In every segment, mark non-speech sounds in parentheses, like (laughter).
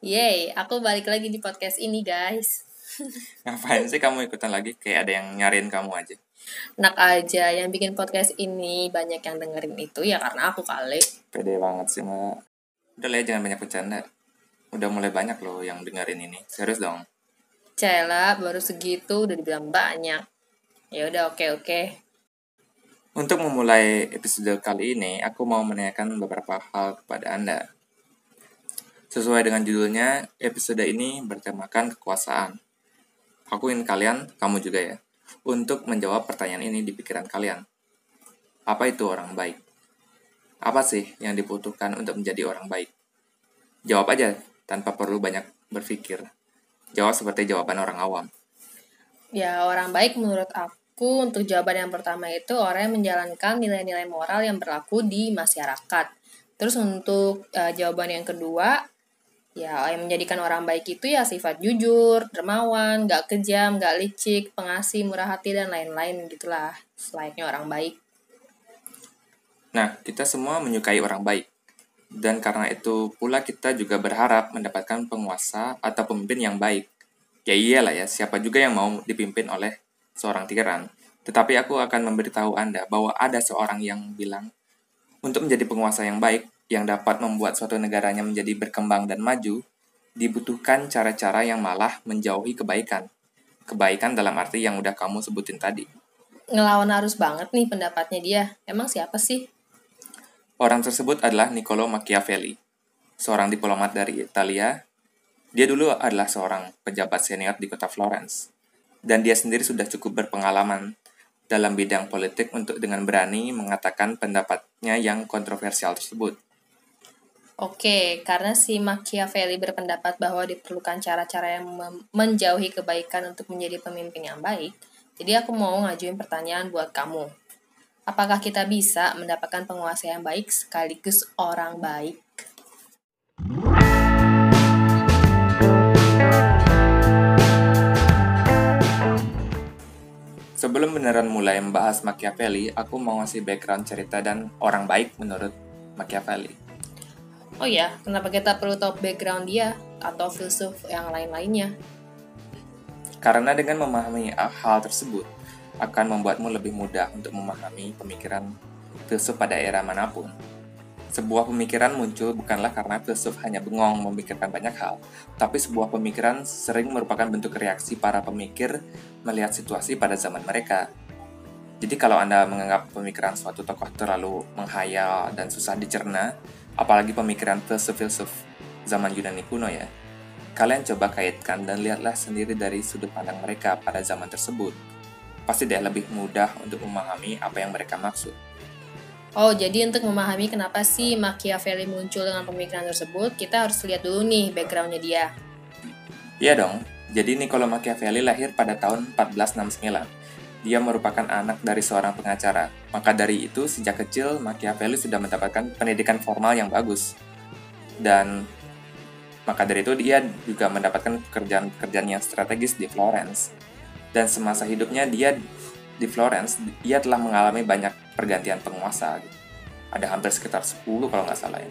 Yeay, aku balik lagi di podcast ini guys. (laughs) Ngapain sih kamu ikutan lagi? Kayak ada yang nyariin kamu aja. Enak aja, yang bikin podcast ini banyak yang dengerin itu ya karena aku kali. Pede banget sih, Mbak. Udah lah ya, jangan banyak bercanda. Udah mulai banyak loh yang dengerin ini. Serius dong. Cela, baru segitu udah dibilang banyak. Ya udah oke oke. Untuk memulai episode kali ini, aku mau menanyakan beberapa hal kepada Anda. Sesuai dengan judulnya, episode ini bertemakan kekuasaan. Aku ingin kalian, kamu juga ya, untuk menjawab pertanyaan ini di pikiran kalian. Apa itu orang baik? Apa sih yang dibutuhkan untuk menjadi orang baik? Jawab aja tanpa perlu banyak berpikir. Jawab seperti jawaban orang awam. Ya orang baik menurut aku untuk jawaban yang pertama itu orang yang menjalankan nilai-nilai moral yang berlaku di masyarakat. Terus untuk uh, jawaban yang kedua, ya yang menjadikan orang baik itu ya sifat jujur, dermawan, gak kejam, gak licik, pengasih, murah hati, dan lain-lain gitulah. Selayaknya orang baik. Nah, kita semua menyukai orang baik. Dan karena itu pula kita juga berharap mendapatkan penguasa atau pemimpin yang baik. Ya iyalah ya, siapa juga yang mau dipimpin oleh seorang tiran. Tetapi aku akan memberitahu Anda bahwa ada seorang yang bilang, untuk menjadi penguasa yang baik, yang dapat membuat suatu negaranya menjadi berkembang dan maju, dibutuhkan cara-cara yang malah menjauhi kebaikan. Kebaikan dalam arti yang udah kamu sebutin tadi. Ngelawan arus banget nih pendapatnya dia. Emang siapa sih? Orang tersebut adalah Niccolo Machiavelli, seorang diplomat dari Italia. Dia dulu adalah seorang pejabat senior di kota Florence, dan dia sendiri sudah cukup berpengalaman dalam bidang politik untuk dengan berani mengatakan pendapatnya yang kontroversial tersebut. Oke, karena si Machiavelli berpendapat bahwa diperlukan cara-cara yang menjauhi kebaikan untuk menjadi pemimpin yang baik, jadi aku mau ngajuin pertanyaan buat kamu. Apakah kita bisa mendapatkan penguasa yang baik sekaligus orang baik? Sebelum beneran mulai membahas Machiavelli, aku mau ngasih background cerita dan orang baik menurut Machiavelli. Oh ya, kenapa kita perlu tahu background dia atau filsuf yang lain-lainnya? Karena dengan memahami hal tersebut, akan membuatmu lebih mudah untuk memahami pemikiran filsuf pada era mana pun. Sebuah pemikiran muncul bukanlah karena filsuf hanya bengong memikirkan banyak hal, tapi sebuah pemikiran sering merupakan bentuk reaksi para pemikir melihat situasi pada zaman mereka. Jadi kalau Anda menganggap pemikiran suatu tokoh terlalu menghayal dan susah dicerna, apalagi pemikiran filsuf-filsuf zaman Yunani kuno ya, kalian coba kaitkan dan lihatlah sendiri dari sudut pandang mereka pada zaman tersebut. Pasti deh lebih mudah untuk memahami apa yang mereka maksud. Oh, jadi untuk memahami kenapa sih Machiavelli muncul dengan pemikiran tersebut, kita harus lihat dulu nih backgroundnya dia. Iya dong, jadi Niccolo Machiavelli lahir pada tahun 1469. Dia merupakan anak dari seorang pengacara. Maka dari itu, sejak kecil Machiavelli sudah mendapatkan pendidikan formal yang bagus. Dan maka dari itu dia juga mendapatkan pekerjaan-pekerjaan yang strategis di Florence. Dan semasa hidupnya dia di Florence, dia telah mengalami banyak pergantian penguasa. Ada hampir sekitar 10 kalau nggak salah ya.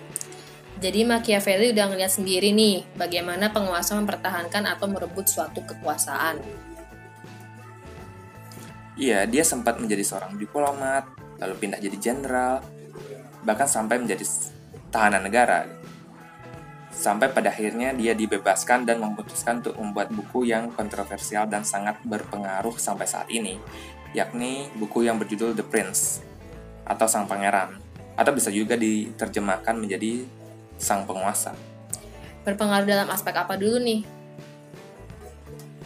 Jadi Machiavelli udah ngeliat sendiri nih bagaimana penguasa mempertahankan atau merebut suatu kekuasaan. Iya, dia sempat menjadi seorang diplomat, lalu pindah jadi jenderal, bahkan sampai menjadi tahanan negara. Sampai pada akhirnya dia dibebaskan dan memutuskan untuk membuat buku yang kontroversial dan sangat berpengaruh sampai saat ini, yakni buku yang berjudul The Prince atau Sang Pangeran, atau bisa juga diterjemahkan menjadi Sang Penguasa. Berpengaruh dalam aspek apa dulu nih?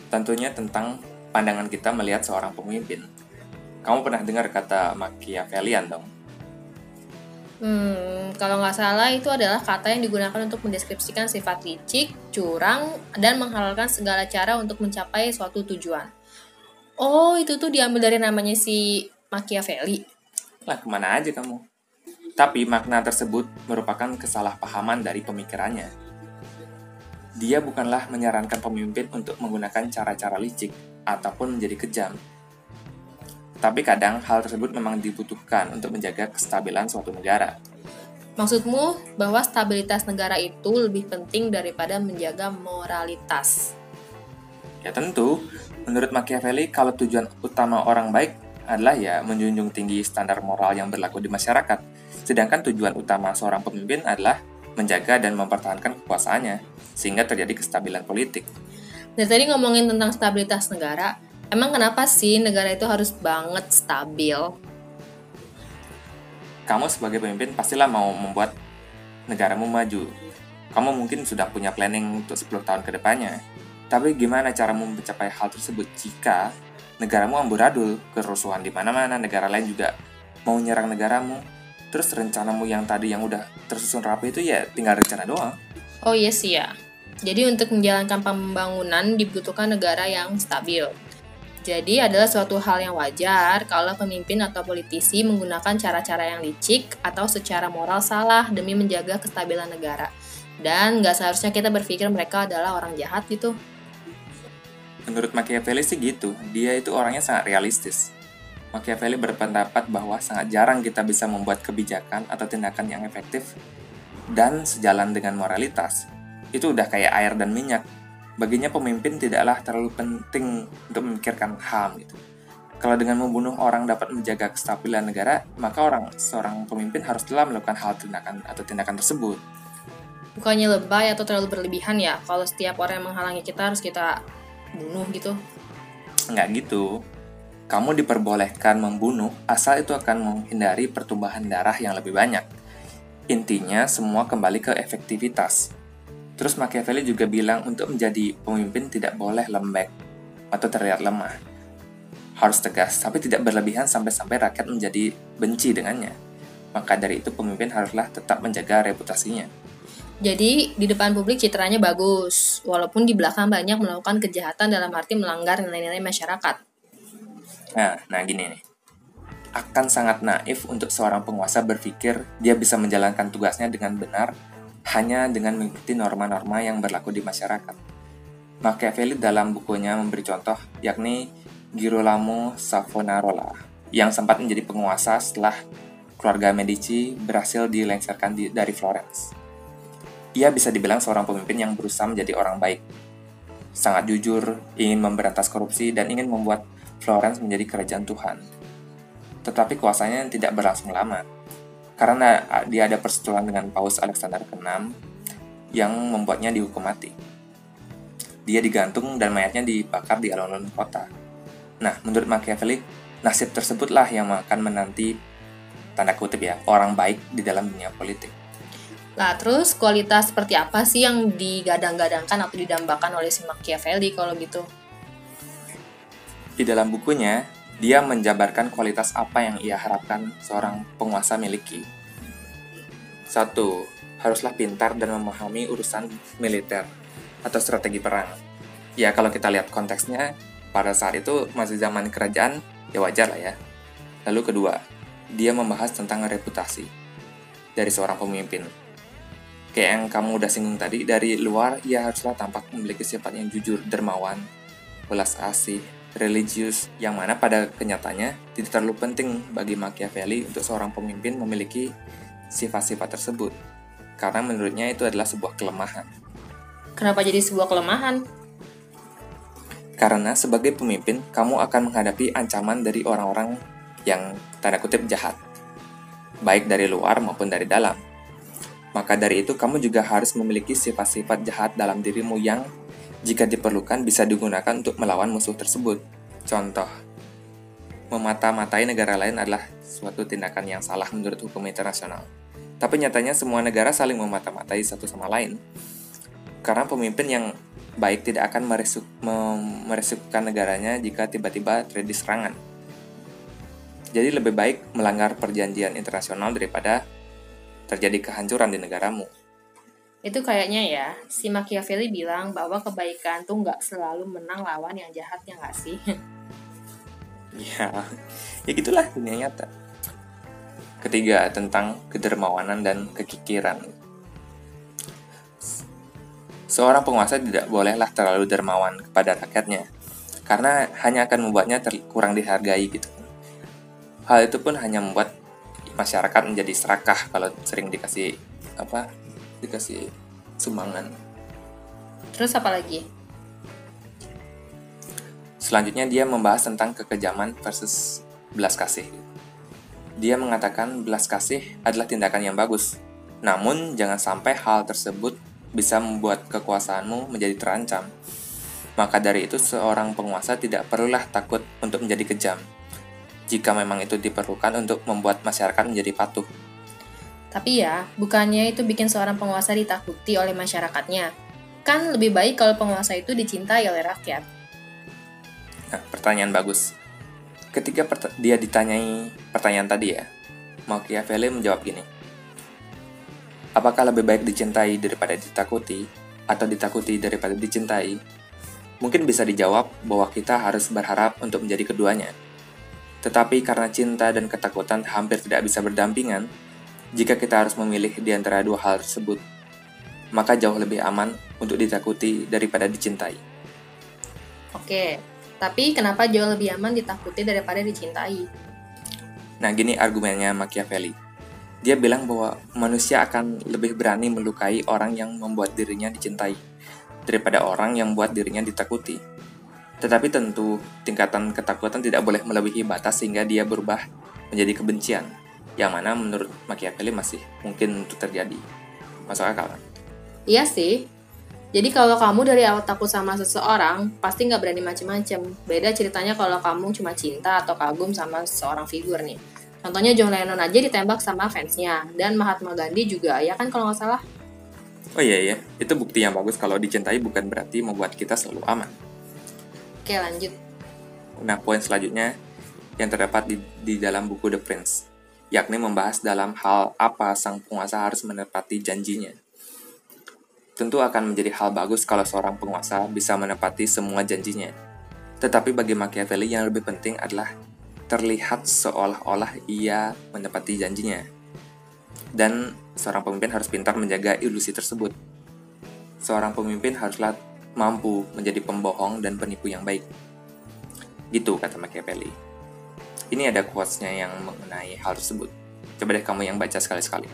Tentunya tentang pandangan kita melihat seorang pemimpin. Kamu pernah dengar kata Machiavellian dong? Hmm, kalau nggak salah itu adalah kata yang digunakan untuk mendeskripsikan sifat licik, curang, dan menghalalkan segala cara untuk mencapai suatu tujuan. Oh, itu tuh diambil dari namanya si Machiavelli. Lah, ke mana aja kamu? Tapi makna tersebut merupakan kesalahpahaman dari pemikirannya. Dia bukanlah menyarankan pemimpin untuk menggunakan cara-cara licik ataupun menjadi kejam, tapi kadang hal tersebut memang dibutuhkan untuk menjaga kestabilan suatu negara. Maksudmu bahwa stabilitas negara itu lebih penting daripada menjaga moralitas? Ya tentu, menurut Machiavelli kalau tujuan utama orang baik adalah ya menjunjung tinggi standar moral yang berlaku di masyarakat, sedangkan tujuan utama seorang pemimpin adalah menjaga dan mempertahankan kekuasaannya, sehingga terjadi kestabilan politik. Dari tadi ngomongin tentang stabilitas negara, emang kenapa sih negara itu harus banget stabil? Kamu sebagai pemimpin pastilah mau membuat negaramu maju. Kamu mungkin sudah punya planning untuk 10 tahun ke depannya. Tapi gimana caramu mencapai hal tersebut jika negaramu amburadul, kerusuhan di mana-mana, negara lain juga mau nyerang negaramu, terus rencanamu yang tadi yang udah tersusun rapi itu ya tinggal rencana doang. Oh iya sih ya. Jadi untuk menjalankan pembangunan dibutuhkan negara yang stabil. Jadi adalah suatu hal yang wajar kalau pemimpin atau politisi menggunakan cara-cara yang licik atau secara moral salah demi menjaga kestabilan negara. Dan nggak seharusnya kita berpikir mereka adalah orang jahat gitu. Menurut Machiavelli sih gitu, dia itu orangnya sangat realistis. Machiavelli berpendapat bahwa sangat jarang kita bisa membuat kebijakan atau tindakan yang efektif dan sejalan dengan moralitas. Itu udah kayak air dan minyak. Baginya pemimpin tidaklah terlalu penting untuk memikirkan HAM gitu. Kalau dengan membunuh orang dapat menjaga kestabilan negara, maka orang seorang pemimpin harus telah melakukan hal tindakan atau tindakan tersebut. Bukannya lebay atau terlalu berlebihan ya, kalau setiap orang yang menghalangi kita harus kita bunuh gitu. Enggak gitu kamu diperbolehkan membunuh asal itu akan menghindari pertumbuhan darah yang lebih banyak. Intinya, semua kembali ke efektivitas. Terus Machiavelli juga bilang untuk menjadi pemimpin tidak boleh lembek atau terlihat lemah. Harus tegas, tapi tidak berlebihan sampai-sampai rakyat menjadi benci dengannya. Maka dari itu pemimpin haruslah tetap menjaga reputasinya. Jadi di depan publik citranya bagus, walaupun di belakang banyak melakukan kejahatan dalam arti melanggar nilai-nilai masyarakat. Nah, nah gini nih. Akan sangat naif untuk seorang penguasa berpikir dia bisa menjalankan tugasnya dengan benar hanya dengan mengikuti norma-norma yang berlaku di masyarakat. Machiavelli dalam bukunya memberi contoh, yakni Girolamo Savonarola, yang sempat menjadi penguasa setelah keluarga Medici berhasil dilengsarkan di, dari Florence. Ia bisa dibilang seorang pemimpin yang berusaha menjadi orang baik, sangat jujur, ingin memberantas korupsi, dan ingin membuat Florence menjadi kerajaan Tuhan. Tetapi kuasanya tidak berlangsung lama, karena dia ada persetujuan dengan Paus Alexander ke-6 yang membuatnya dihukum mati. Dia digantung dan mayatnya dibakar di alun-alun kota. Nah, menurut Machiavelli, nasib tersebutlah yang akan menanti tanda kutip ya, orang baik di dalam dunia politik. Nah, terus kualitas seperti apa sih yang digadang-gadangkan atau didambakan oleh si Machiavelli kalau gitu? Di dalam bukunya, dia menjabarkan kualitas apa yang ia harapkan seorang penguasa miliki. Satu, haruslah pintar dan memahami urusan militer atau strategi perang. Ya, kalau kita lihat konteksnya, pada saat itu masih zaman kerajaan, ya wajar lah ya. Lalu kedua, dia membahas tentang reputasi dari seorang pemimpin. Kayak yang kamu udah singgung tadi, dari luar ia haruslah tampak memiliki sifat yang jujur, dermawan, belas asih, religius yang mana pada kenyataannya tidak terlalu penting bagi Machiavelli untuk seorang pemimpin memiliki sifat-sifat tersebut karena menurutnya itu adalah sebuah kelemahan. Kenapa jadi sebuah kelemahan? Karena sebagai pemimpin, kamu akan menghadapi ancaman dari orang-orang yang tanda kutip jahat, baik dari luar maupun dari dalam. Maka dari itu, kamu juga harus memiliki sifat-sifat jahat dalam dirimu yang jika diperlukan bisa digunakan untuk melawan musuh tersebut. Contoh, memata-matai negara lain adalah suatu tindakan yang salah menurut hukum internasional. Tapi nyatanya semua negara saling memata-matai satu sama lain. Karena pemimpin yang baik tidak akan meresuk, meresikukan negaranya jika tiba-tiba terjadi serangan. Jadi lebih baik melanggar perjanjian internasional daripada terjadi kehancuran di negaramu. Itu kayaknya ya, si Machiavelli bilang bahwa kebaikan tuh nggak selalu menang lawan yang jahat ya nggak sih? (laughs) ya, ya gitulah dunia nyata. Ketiga, tentang kedermawanan dan kekikiran. Seorang penguasa tidak bolehlah terlalu dermawan kepada rakyatnya, karena hanya akan membuatnya kurang dihargai gitu. Hal itu pun hanya membuat masyarakat menjadi serakah kalau sering dikasih apa dikasih sumbangan. Terus apa lagi? Selanjutnya dia membahas tentang kekejaman versus belas kasih. Dia mengatakan belas kasih adalah tindakan yang bagus. Namun jangan sampai hal tersebut bisa membuat kekuasaanmu menjadi terancam. Maka dari itu seorang penguasa tidak perlulah takut untuk menjadi kejam. Jika memang itu diperlukan untuk membuat masyarakat menjadi patuh. Tapi ya, bukannya itu bikin seorang penguasa ditakuti oleh masyarakatnya. Kan lebih baik kalau penguasa itu dicintai oleh rakyat. Nah, pertanyaan bagus. Ketika dia ditanyai pertanyaan tadi ya, Machiavelli menjawab gini. Apakah lebih baik dicintai daripada ditakuti, atau ditakuti daripada dicintai? Mungkin bisa dijawab bahwa kita harus berharap untuk menjadi keduanya. Tetapi karena cinta dan ketakutan hampir tidak bisa berdampingan, jika kita harus memilih di antara dua hal tersebut, maka jauh lebih aman untuk ditakuti daripada dicintai. Oke, tapi kenapa jauh lebih aman ditakuti daripada dicintai? Nah, gini argumennya Machiavelli. Dia bilang bahwa manusia akan lebih berani melukai orang yang membuat dirinya dicintai daripada orang yang membuat dirinya ditakuti. Tetapi tentu tingkatan ketakutan tidak boleh melebihi batas sehingga dia berubah menjadi kebencian, yang mana menurut Machiavelli masih mungkin untuk terjadi. Masuk akal kan? Iya sih. Jadi kalau kamu dari awal takut sama seseorang, pasti nggak berani macem-macem. Beda ceritanya kalau kamu cuma cinta atau kagum sama seseorang figur nih. Contohnya John Lennon aja ditembak sama fansnya, dan Mahatma Gandhi juga, ya kan kalau nggak salah? Oh iya iya, itu bukti yang bagus kalau dicintai bukan berarti membuat kita selalu aman. Oke lanjut. Nah poin selanjutnya yang terdapat di, di dalam buku The Prince, yakni membahas dalam hal apa sang penguasa harus menepati janjinya. Tentu akan menjadi hal bagus kalau seorang penguasa bisa menepati semua janjinya. Tetapi bagi Machiavelli yang lebih penting adalah terlihat seolah-olah ia menepati janjinya. Dan seorang pemimpin harus pintar menjaga ilusi tersebut. Seorang pemimpin haruslah mampu menjadi pembohong dan penipu yang baik. Gitu kata Machiavelli. Ini ada quotes-nya yang mengenai hal tersebut. Coba deh kamu yang baca sekali-sekali.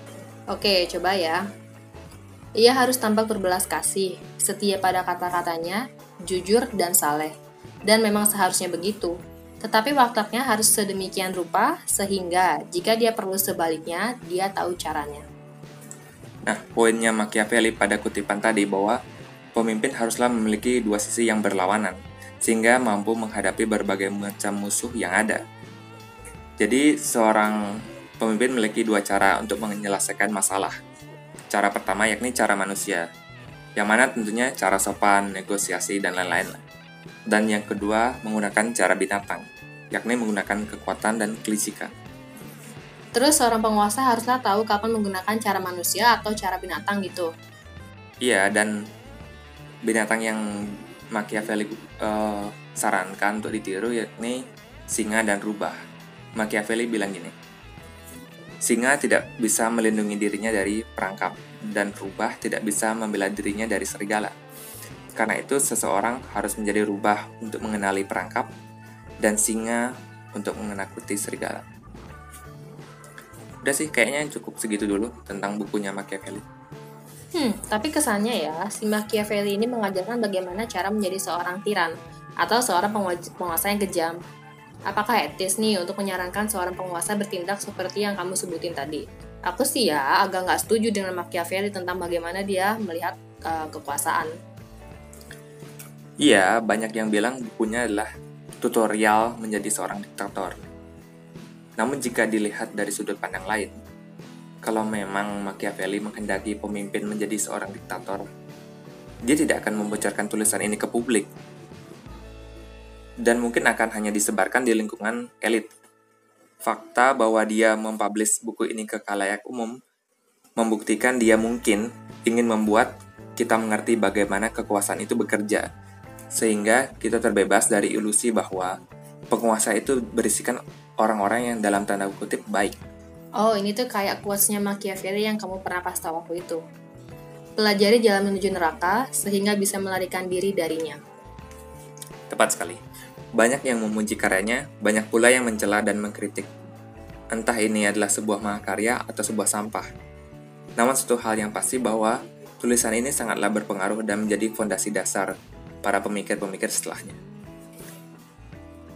Oke, coba ya. Ia harus tampak berbelas kasih, setia pada kata-katanya, jujur dan saleh. Dan memang seharusnya begitu. Tetapi waktunya harus sedemikian rupa sehingga jika dia perlu sebaliknya, dia tahu caranya. Nah, poinnya Machiavelli pada kutipan tadi bahwa pemimpin haruslah memiliki dua sisi yang berlawanan, sehingga mampu menghadapi berbagai macam musuh yang ada. Jadi, seorang pemimpin memiliki dua cara untuk menyelesaikan masalah. Cara pertama yakni cara manusia, yang mana tentunya cara sopan, negosiasi, dan lain-lain dan yang kedua menggunakan cara binatang, yakni menggunakan kekuatan dan kelicikan. Terus seorang penguasa haruslah tahu kapan menggunakan cara manusia atau cara binatang gitu. Iya, dan binatang yang Machiavelli uh, sarankan untuk ditiru yakni singa dan rubah. Machiavelli bilang gini, singa tidak bisa melindungi dirinya dari perangkap, dan rubah tidak bisa membela dirinya dari serigala. Karena itu, seseorang harus menjadi rubah untuk mengenali perangkap dan singa untuk menakuti serigala. Udah sih, kayaknya cukup segitu dulu tentang bukunya Machiavelli. Hmm, tapi kesannya ya, si Machiavelli ini mengajarkan bagaimana cara menjadi seorang tiran atau seorang penguasa yang kejam. Apakah etis nih untuk menyarankan seorang penguasa bertindak seperti yang kamu sebutin tadi? Aku sih ya agak nggak setuju dengan Machiavelli tentang bagaimana dia melihat uh, kekuasaan. Iya, banyak yang bilang bukunya adalah tutorial menjadi seorang diktator. Namun jika dilihat dari sudut pandang lain, kalau memang Machiavelli menghendaki pemimpin menjadi seorang diktator, dia tidak akan membocorkan tulisan ini ke publik. Dan mungkin akan hanya disebarkan di lingkungan elit. Fakta bahwa dia mempublish buku ini ke kalayak umum membuktikan dia mungkin ingin membuat kita mengerti bagaimana kekuasaan itu bekerja sehingga kita terbebas dari ilusi bahwa penguasa itu berisikan orang-orang yang dalam tanda kutip baik. Oh, ini tuh kayak quotes-nya Machiavelli yang kamu pernah pas tahu waktu itu. Pelajari jalan menuju neraka sehingga bisa melarikan diri darinya. Tepat sekali. Banyak yang memuji karyanya, banyak pula yang mencela dan mengkritik. entah ini adalah sebuah mahakarya atau sebuah sampah. Namun satu hal yang pasti bahwa tulisan ini sangatlah berpengaruh dan menjadi fondasi dasar para pemikir-pemikir setelahnya.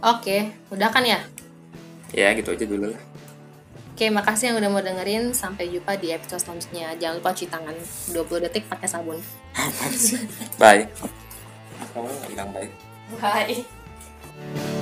Oke, udah kan ya? Ya, gitu aja dulu lah. Oke, makasih yang udah mau dengerin. Sampai jumpa di episode selanjutnya. Jangan lupa cuci tangan 20 detik pakai sabun. (laughs) Bye. Kamu bilang bye. Bye. Thank you.